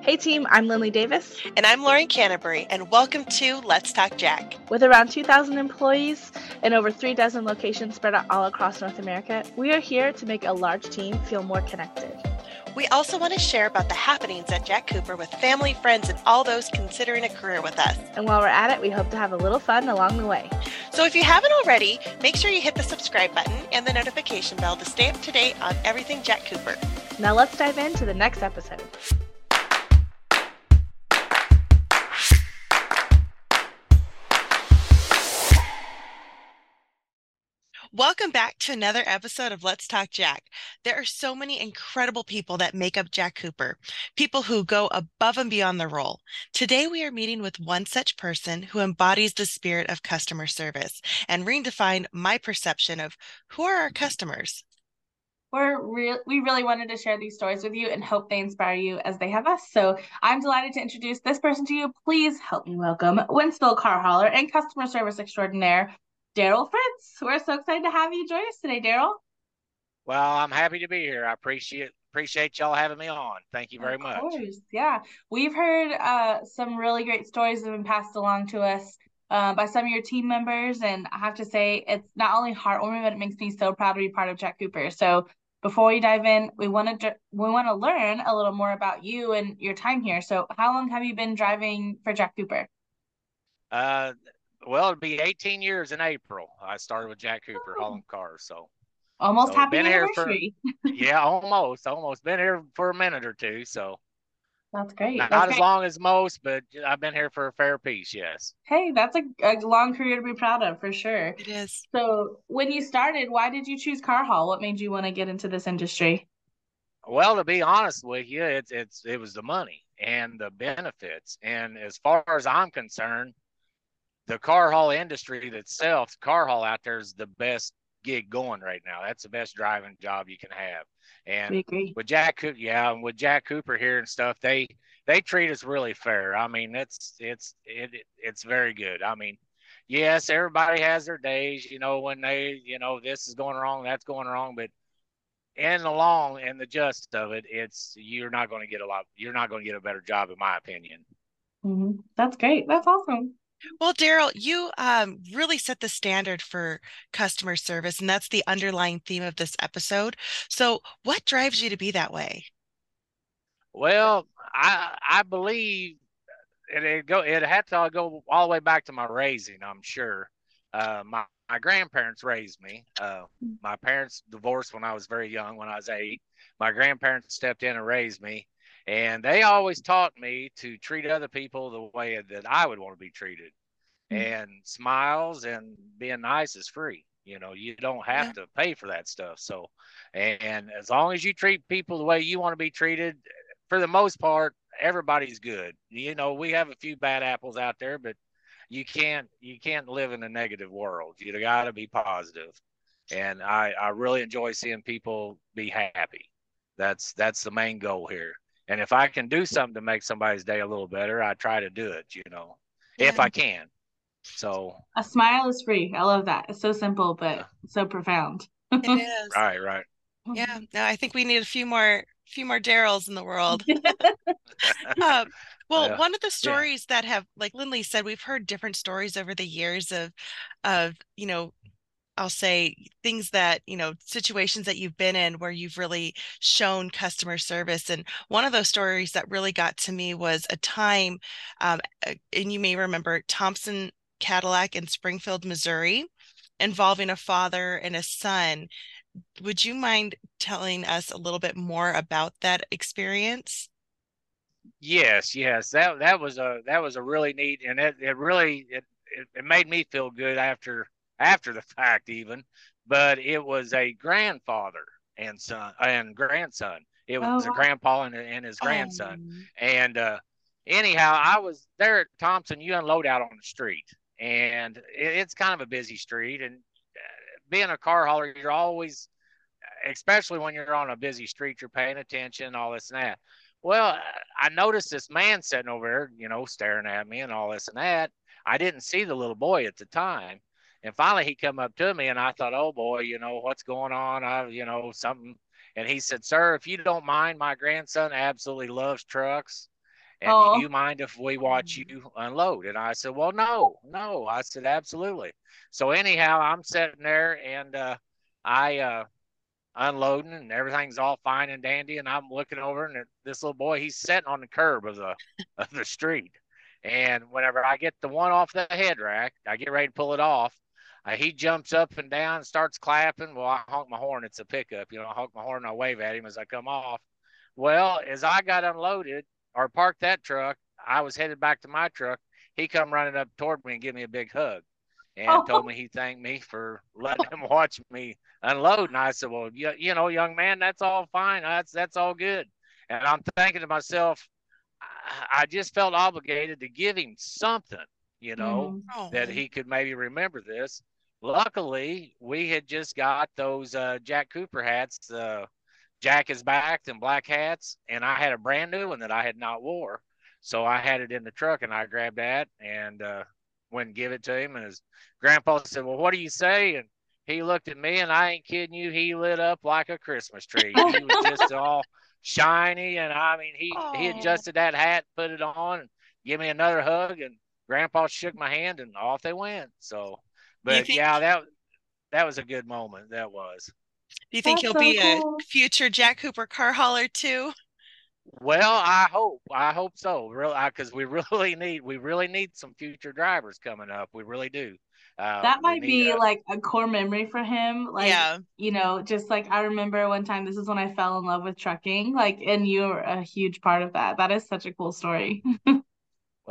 Hey team, I'm Lindley Davis. And I'm Lauren Canterbury, and welcome to Let's Talk Jack. With around 2,000 employees and over three dozen locations spread out all across North America, we are here to make a large team feel more connected. We also want to share about the happenings at Jack Cooper with family, friends, and all those considering a career with us. And while we're at it, we hope to have a little fun along the way. So if you haven't already, make sure you hit the subscribe button and the notification bell to stay up to date on everything Jack Cooper. Now let's dive into the next episode. Welcome back to another episode of Let's Talk Jack. There are so many incredible people that make up Jack Cooper, people who go above and beyond the role. Today, we are meeting with one such person who embodies the spirit of customer service and redefine my perception of who are our customers. We're real we really wanted to share these stories with you and hope they inspire you as they have us. So I'm delighted to introduce this person to you. Please help me welcome Wentzville car hauler and customer service extraordinaire, Darrel Frits. We're so excited to have you join us today, Darrel. Well, I'm happy to be here. I appreciate appreciate y'all having me on. Thank you very of much. Course. Yeah, we've heard uh, some really great stories that have been passed along to us uh, by some of your team members, and I have to say it's not only heartwarming, but it makes me so proud to be part of Jack Cooper. So before we dive in, we want to we want to learn a little more about you and your time here. So, how long have you been driving for Jack Cooper? Uh, well, it'll be 18 years in April. I started with Jack Cooper Oh. hauling cars, so Almost So, happy been here for- anniversary. yeah, almost, almost been here for a minute or two. So That's great. not, That's as great. long as most, but I've been here for a fair piece. Yes. Hey, that's a, a long career to be proud of for sure. It is. So, when you started, why did you choose car haul? What made you want to get into this industry? Well, to be honest with you, it's it's it was the money and the benefits. And as far as I'm concerned, the car haul industry itself, car haul out there is the best gig going right now. That's the best driving job you can have. And with Jack Cooper, yeah, and with Jack Cooper here and stuff, they they treat us really fair. I mean, it's it's it, it's very good. I mean, yes, everybody has their days, you know, when they, you know, this is going wrong, that's going wrong, but in the long and the just of it, it's you're not going to get a lot. You're not going to get a better job, in my opinion. hmm That's great. That's awesome. Well, Darrel, you um, really set the standard for customer service, and that's the underlying theme of this episode. So, what drives you to be that way? Well, I I believe it, it go it had to go all the way back to my raising. I'm sure. Uh, my my grandparents raised me. Uh, my parents divorced when I was very young, when I was eight. My grandparents stepped in and raised me, and they always taught me to treat other people the way that I would want to be treated. Mhm. And smiles and being nice is free. You know, you don't have to pay for that stuff. So, and as long as you treat people the way you want to be treated, for the most part, everybody's good. You know, we have a few bad apples out there, but you can't you can't live in a negative world. You got to be positive. And I I really enjoy seeing people be happy. That's that's the main goal here. And if I can do something to make somebody's day a little better, I try to do it. You know, if I can. So A smile is free. I love that. It's so simple, but so profound. It is. right, right. Yeah. No, I think we need a few more, few more Darrels in the world. Um, well, Yeah. one of the stories that have, like Lindley said, we've heard different stories over the years of, of, you know, I'll say things that, you know, situations that you've been in where you've really shown customer service. And one of those stories that really got to me was a time, um, and you may remember Thompson Cadillac in Springfield, Missouri, involving a father and a son. Would you mind telling us a little bit more about that experience? Yes, yes. That that was a that was a really neat and it, it really it, it made me feel good after after the fact even. But it was a grandfather and son and grandson. It was Oh, a grandpa and, and his grandson. Um, And uh anyhow, I was there at Thompson. You unload out on the street, and it, it's kind of a busy street. And uh, being a car hauler, you're always, especially when you're on a busy street, you're paying attention, all this and that. Well, I noticed this man sitting over there, you know, staring at me and all this and that. I didn't see the little boy at the time. And finally he come up to me and I thought, oh boy, you know, what's going on? I, you know, something. And he said, sir, if you don't mind, my grandson absolutely loves trucks. And oh. do you mind if we watch you unload? And I said, Well, no, no. I said, Absolutely. So anyhow, I'm sitting there and uh, I uh, unloading and everything's all fine and dandy. And I'm looking over and this little boy, he's sitting on the curb of the of the street. And whenever I get the one off the head rack, I get ready to pull it off. Uh, he jumps up and down, starts clapping. Well, I honk my horn. It's a pickup. You know, I honk my horn and I wave at him as I come off. Well, as I got unloaded or parked that truck, I was headed back to my truck. He come running up toward me and give me a big hug and oh. told me he thanked me for letting him watch me unload. And I said, well, you, you know, young man, that's all fine. That's, that's all good. And I'm thinking to myself, I just felt obligated to give him something, you know, mm-hmm. that he could maybe remember this. Luckily, we had just got those uh, Jack Cooper hats, uh, Jack is back and black hats, and I had a brand new one that I had not wore. So I had it in the truck and I grabbed that and uh, went and give it to him. And his grandpa said, Well, what do you say? And he looked at me and I ain't kidding you, he lit up like a Christmas tree. He was just all shiny. And I mean, he, he adjusted that hat, put it on, and give me another hug. And grandpa shook my hand and off they went. So, but think, yeah, that, that was a good moment. That was. Do you think That's he'll so be cool. a future Jack Cooper car hauler too? Well, I hope. I hope so. Really, because we really need we really need some future drivers coming up. We really do. Uh, that might be a, like a core memory for him. Like, yeah. you know, just like I remember one time, this is when I fell in love with trucking. Like, and you're a huge part of that. That is such a cool story.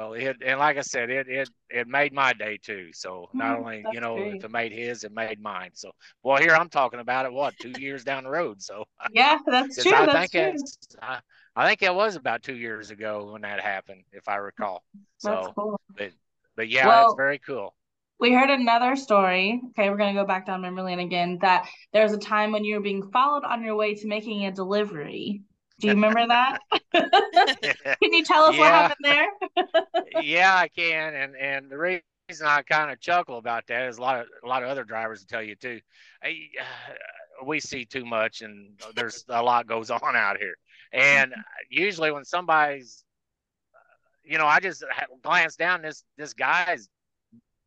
well, it and like I said, it it it made my day too. So not mm, only you know great. if it made his, it made mine. So well, here I'm talking about it. What two years down the road? So yeah, that's true. I that's think true. It's, I, I think it was about two years ago when that happened, if I recall. So, cool. but but yeah, well, it's very cool we heard another story. Okay, we're gonna go back down memory lane again. That there was a time when you were being followed on your way to making a delivery. Do you remember that? can you tell us yeah. what happened there? yeah, I can. And and the reason I kind of chuckle about that is a lot of a lot of other drivers tell you too. I, uh, we see too much, and there's a lot goes on out here. And usually when somebody's, you know, I just glance down this this guy's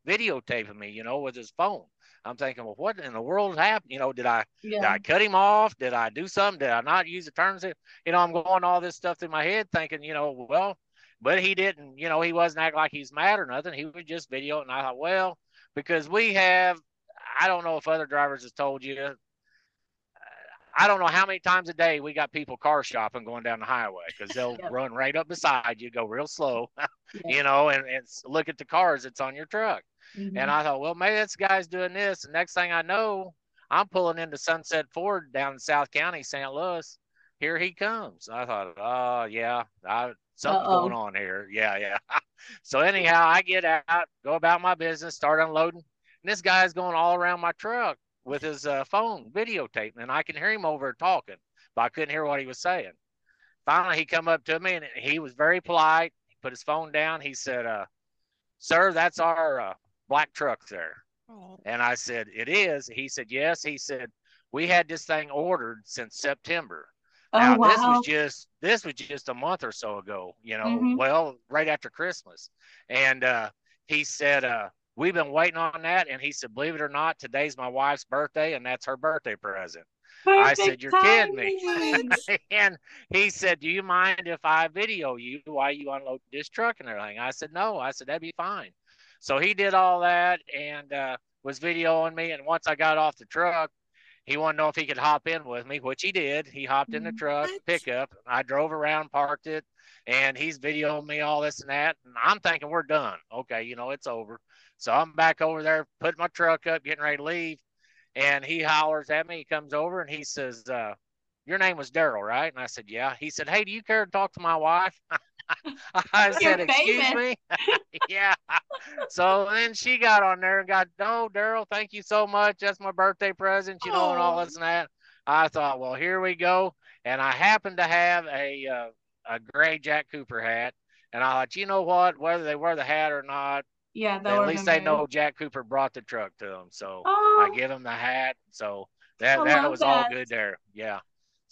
videotaping me, you know, with his phone. I'm thinking, well, what in the world happened? You know, did I yeah. did I cut him off? Did I do something? Did I not use the turns? You know, I'm going all this stuff through my head, thinking, you know, well, but he didn't. You know, he wasn't acting like he's mad or nothing. He was just videoing. And I thought, well, because we have, I don't know if other drivers has told you. I don't know how many times a day we got people car shopping going down the highway because they'll yep. run right up beside you, go real slow, you know, and, and look at the cars that's on your truck. Mm-hmm. And I thought, well, maybe this guy's doing this. And next thing I know, I'm pulling into Sunset Ford down in South County, St. Louis. Here he comes. I thought, oh, yeah, I, something's Uh-oh. going on here. Yeah, yeah. so, anyhow, I get out, go about my business, start unloading. And this guy's going all around my truck with his uh, phone videotaping, and I can hear him over talking, but I couldn't hear what he was saying. Finally, he come up to me and he was very polite. He put his phone down. He said, uh, "Sir, that's our uh, black truck there. Oh. And I said, It is. He said, Yes. He said, We had this thing ordered since September. Oh, now wow. this was just this was just a month or so ago, you know, mm-hmm. well, right after Christmas. And uh, he said, uh, We've been waiting on that. And he said, Believe it or not, today's my wife's birthday, and that's her birthday present. Perfect I said, You're kidding me. and he said, Do you mind if I video you while you unload this truck and everything? I said, No. I said, That'd be fine. So he did all that and uh, was videoing me. And once I got off the truck, he wanted to know if he could hop in with me, which he did. He hopped in the mm, truck, what? pickup. I drove around, parked it, and he's videoing me all this and that. And I'm thinking we're done. Okay, you know, it's over. So I'm back over there, putting my truck up, getting ready to leave. And he hollers at me. He comes over and he says, uh, Your name was Darrel, right? And I said, Yeah. He said, Hey, do you care to talk to my wife? I said, "Excuse me." yeah. So then she got on there and got, "No, Darrel, thank you so much. That's my birthday present, you know, and all this and that." I thought, well, here we go, and I happened to have a uh, a gray Jack Cooper hat, and I thought, you know what, whether they wear the hat or not, yeah, at least they know Jack Cooper brought the truck to them. So oh. I give them the hat. So that I that was that. all good there. Yeah.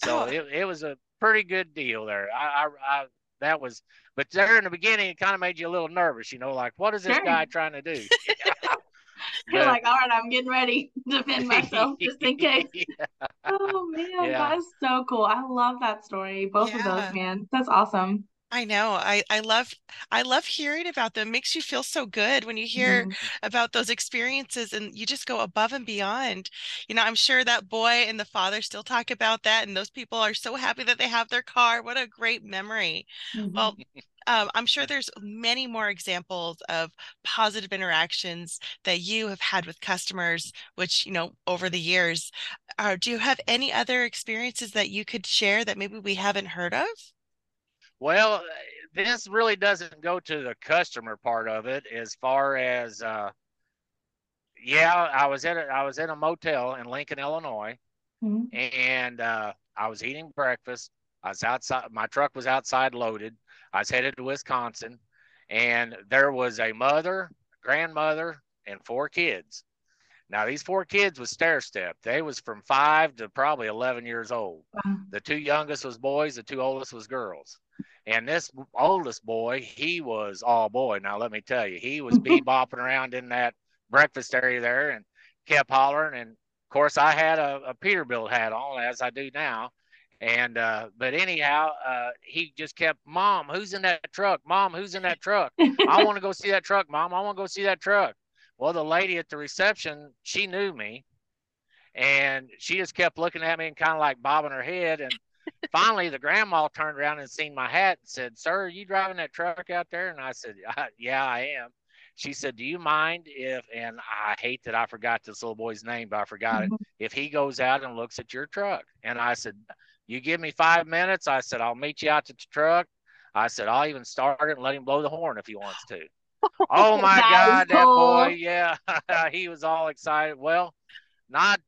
So it, it was a pretty good deal there. I, I, I that was. But there in the beginning, it kind of made you a little nervous. You know, like what is this Sure. guy trying to do? You're But- like, all right, I'm getting ready to defend myself just in case. Yeah. Oh man, Yeah. that is so cool. I love that story. Both of those, man. That's awesome. I know. I I love I love hearing about them. Makes you feel so good when you hear Mhm. about those experiences and you just go above and beyond. You know, I'm sure that boy and the father still talk about that and those people are so happy that they have their car. What a great memory. Mhm. Well, um, I'm sure there's many more examples of positive interactions that you have had with customers, which, you know, over the years. Uh, do you have any other experiences that you could share that maybe we haven't heard of? Well, this really doesn't go to the customer part of it as far as uh yeah, I was at a, I was in a motel in Lincoln, Illinois, Mhm. and uh I was eating breakfast. I was outside my truck was outside loaded. I was headed to Wisconsin and there was a mother, grandmother, and four kids. Now these four kids was stair step. They was from 5 to probably 11 years old. Wow. The two youngest was boys, the two oldest was girls. And this oldest boy, he was all boy. Now let me tell you, he was bebopping around in that breakfast area there and kept hollering. And of course, I had a, a Peterbilt hat on, as I do now. And uh, but anyhow, uh, he just kept, Mom, who's in that truck? Mom, who's in that truck? I want to go see that truck, Mom. I want to go see that truck. Well, the lady at the reception, she knew me, and she just kept looking at me and kind of like bobbing her head. And finally, the grandma turned around and seen my hat and said, "Sir, are you driving that truck out there?" And I said, "Yeah, I am." She said, "Do you mind if?" And I hate that I forgot this little boy's name, but I forgot it. Mhm. If he goes out and looks at your truck, and I said, "You give me five minutes," I said, "I'll meet you out to the truck." I said, "I'll even start it and let him blow the horn if he wants to." Oh my That God, that boy, yeah, he was all excited. Well, not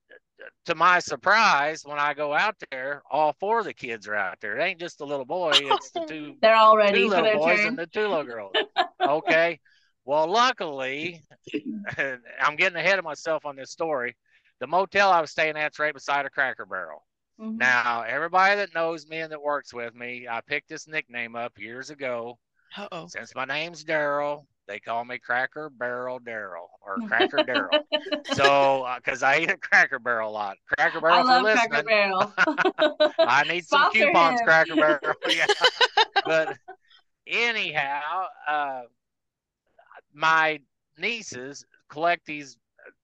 to my surprise, when I go out there, all four of the kids are out there. It ain't just the little boy; it's the two They're all ready two for little their boys turn. and the two little girls. Okay. Well, luckily, I'm getting ahead of myself on this story. The motel I was staying at's right beside a Cracker Barrel. Mhm. Now, everybody that knows me and that works with me, I picked this nickname up years ago. Uh-oh. Since my name's Darrel, they call me Cracker Barrel Darrel or Cracker Darrel. So, because I eat at Cracker Barrel a lot. Cracker Barrel, I love listening, Cracker Barrel. I need some Sponsor coupons, him. Cracker Barrel. yeah. But anyhow, uh, my nieces collect these.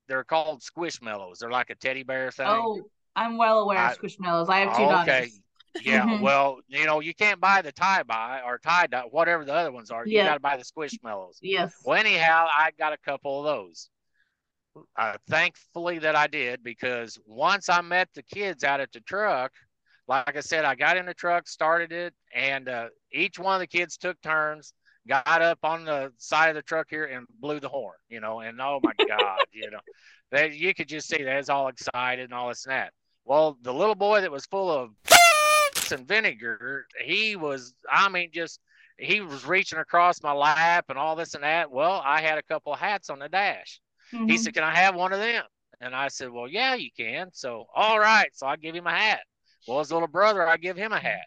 They're called squishmallows. They're like a teddy bear thing. Oh, I'm well aware I- of Squishmallows. I have two okay. daughters. Yeah, Mhm. well, you know, you can't buy the tie buy or tie dye, whatever the other ones are. You Yeah. got to buy the squishmallows. Yes. Well, anyhow, I got a couple of those. Uh, thankfully that I did because once I met the kids out at the truck, like I said, I got in the truck, started it, and uh, each one of the kids took turns, got up on the side of the truck here and blew the horn, you know, and oh my God, you know, they, you could just see they was all excited and all this and that. Well, the little boy that was full of and vinegar, he was, I mean, just he was reaching across my lap and all this and that. Well, I had a couple of hats on the dash. He Mhm. said, Can I have one of them? And I said, Well, yeah, you can. So, all right. So I give him a hat. Well, his little brother, I give him a hat.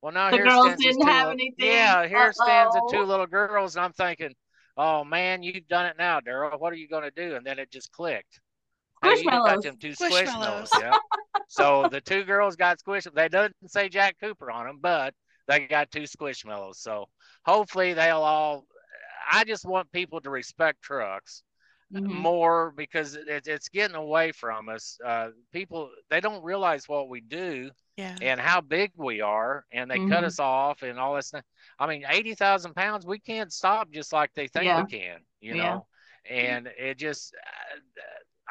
Well, now The here girls stands didn't have little- anything? Yeah, here stands the two little girls, and I'm thinking, Oh man, you've done it now, Darrel. What are you going to do? And then it just clicked. Hey, you got Squishmallows. them two Squishmallows. Yeah. so the two girls got squish. They doesn't say Jack Cooper on them, but they got two squishmallows. So hopefully they'll all. I just want people to respect trucks Mhm. more because it, it's getting away from us. Uh, people they don't realize what we do Yeah. and how big we are, and they cut Mhm. us off and all this. stuff. I mean, eighty thousand pounds, we can't stop just like they think Yeah. we can, you Yeah. know. And it just, uh,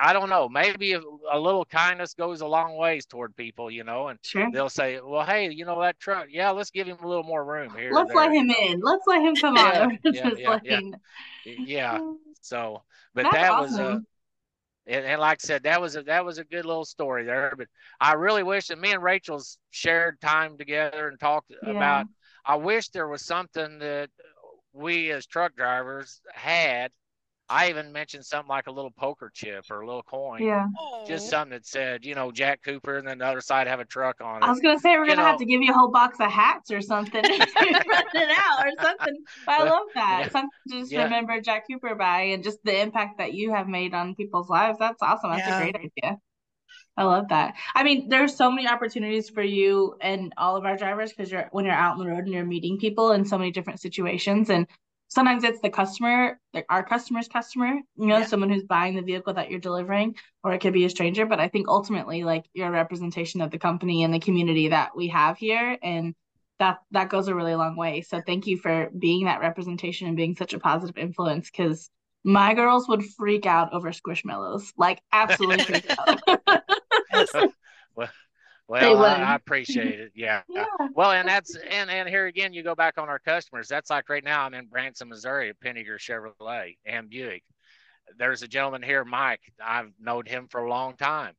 I don't know. Maybe a, a little kindness goes a long ways toward people, you know. And Sure. they'll say, "Well, hey, you know that truck? Yeah, let's give him a little more room here." Let's let him in. Let's let him come Yeah, on. yeah, yeah, yeah. Yeah. So, but That's that was a. awesome. And, and like I said, that was a that was a good little story there. But I really wish that me and Rachel's shared time together and talked Yeah. about. I wish there was something that we as truck drivers had. I even mentioned something like a little poker chip or a little coin. Yeah. Just oh. something that said, you know, Jack Cooper, and then the other side have a truck on it. I was gonna say we're gonna have to give you a whole box of hats or something if running it out or something. But I love that. yeah. Something to just Yeah. remember Jack Cooper by and just the impact that you have made on people's lives. That's awesome. That's Yeah. a great idea. I love that. I mean, there's so many opportunities for you and all of our drivers because you're when you're out on the road and you're meeting people in so many different situations and sometimes it's the customer, like our customer's customer, you know, Yeah. someone who's buying the vehicle that you're delivering, or it could be a stranger. But I think ultimately, like you're a representation of the company and the community that we have here, and that that goes a really long way. So thank you for being that representation and being such a positive influence because my girls would freak out over squishmallows, like absolutely freak out. well, They well, I. I appreciate it. Yeah. yeah. Well, and that's and and here again, you go back on our customers. That's like right now, I'm in Branson, Missouri, at Penninger Chevrolet and Buick. There's a gentleman here, Mike. I've known him for a long time.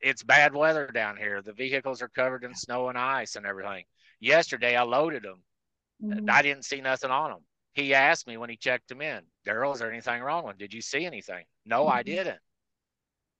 It's bad weather down here. The vehicles are covered in snow and ice and everything. Yesterday, I loaded them. Mhm. I didn't see nothing on them. He asked me when he checked them in, Darrel, is there anything wrong with them? Did you see anything? No, I Mhm. didn't.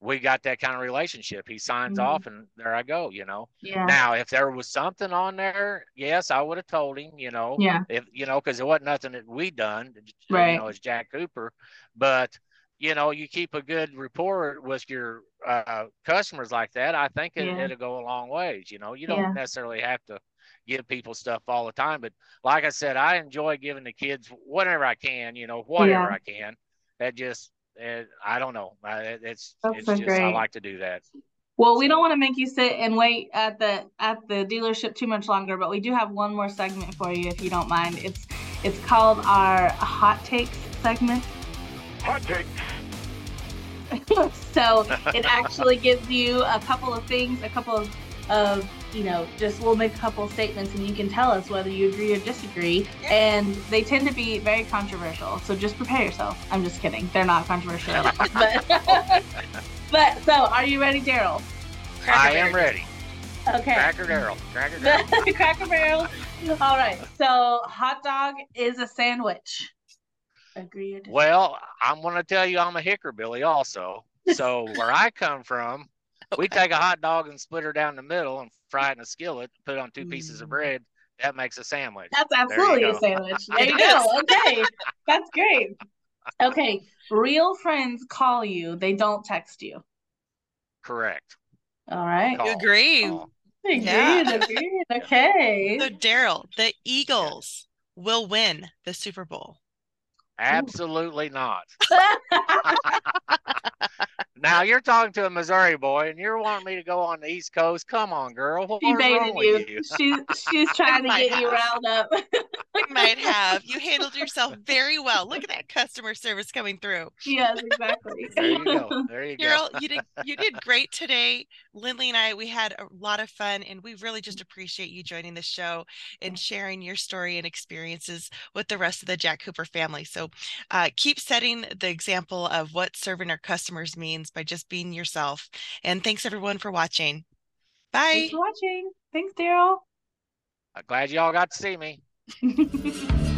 We got that kind of relationship. He signs Mhm. off, and there I go. You know. Yeah. Now, if there was something on there, yes, I would have told him, you know, Yeah. if you know, because it wasn't nothing that we done, you Right. know, as Jack Cooper. But you know, you keep a good rapport with your uh, customers like that. I think it, Yeah. it'll go a long ways. You know, you don't Yeah. necessarily have to give people stuff all the time, but like I said, I enjoy giving the kids whatever I can. You know, whatever Yeah. I can. That just, uh, I don't know. I, it- it's That's it's so just I like to do that. Well, we don't want to make you sit and wait at the at the dealership too much longer, but we do have one more segment for you if you don't mind. It's it's called our hot takes segment. Hot takes. so it actually gives you a couple of things, a couple of, of you know, just we'll make a couple statements and you can tell us whether you agree or disagree. And they tend to be very controversial. So just prepare yourself. I'm just kidding. They're not controversial at all. But, but so are you ready, Darrel? I am ready. Okay. Cracker Darrel. Cracker Darrel. Cracker Barrel. All right. So hot dog is a sandwich. Agree or disagree? Well, I'm going to tell you I'm a hickerbilly also. So where I come from, we take a hot dog and split her down the middle and fry it in a skillet, put on two pieces of Mm. bread. That makes a sandwich. That's absolutely a sandwich. There you go. Okay. That's great. Okay. Real friends call you, they don't text you. Correct. All right. Call. You agree. Call. Agreed. Yeah. Agreed. Okay. So Darrel, the Eagles will win the Super Bowl. Absolutely not. Now you're talking to a Missouri boy and you're wanting me to go on the East Coast. Come on, girl. What she baited wrong you. with you? She's she's trying to might get you have. riled up. You might have. You handled yourself very well. Look at that customer service coming through. yes, exactly. There you go. There you go. Darrel, you did you did great today. Lindley and I, we had a lot of fun and we really just appreciate you joining the show and sharing your story and experiences with the rest of the Jack Cooper family. So uh, keep setting the example of what serving our customers means by just being yourself. And thanks everyone for watching. Bye. Thanks for watching. Thanks, Darrel. I'm glad y'all got to see me.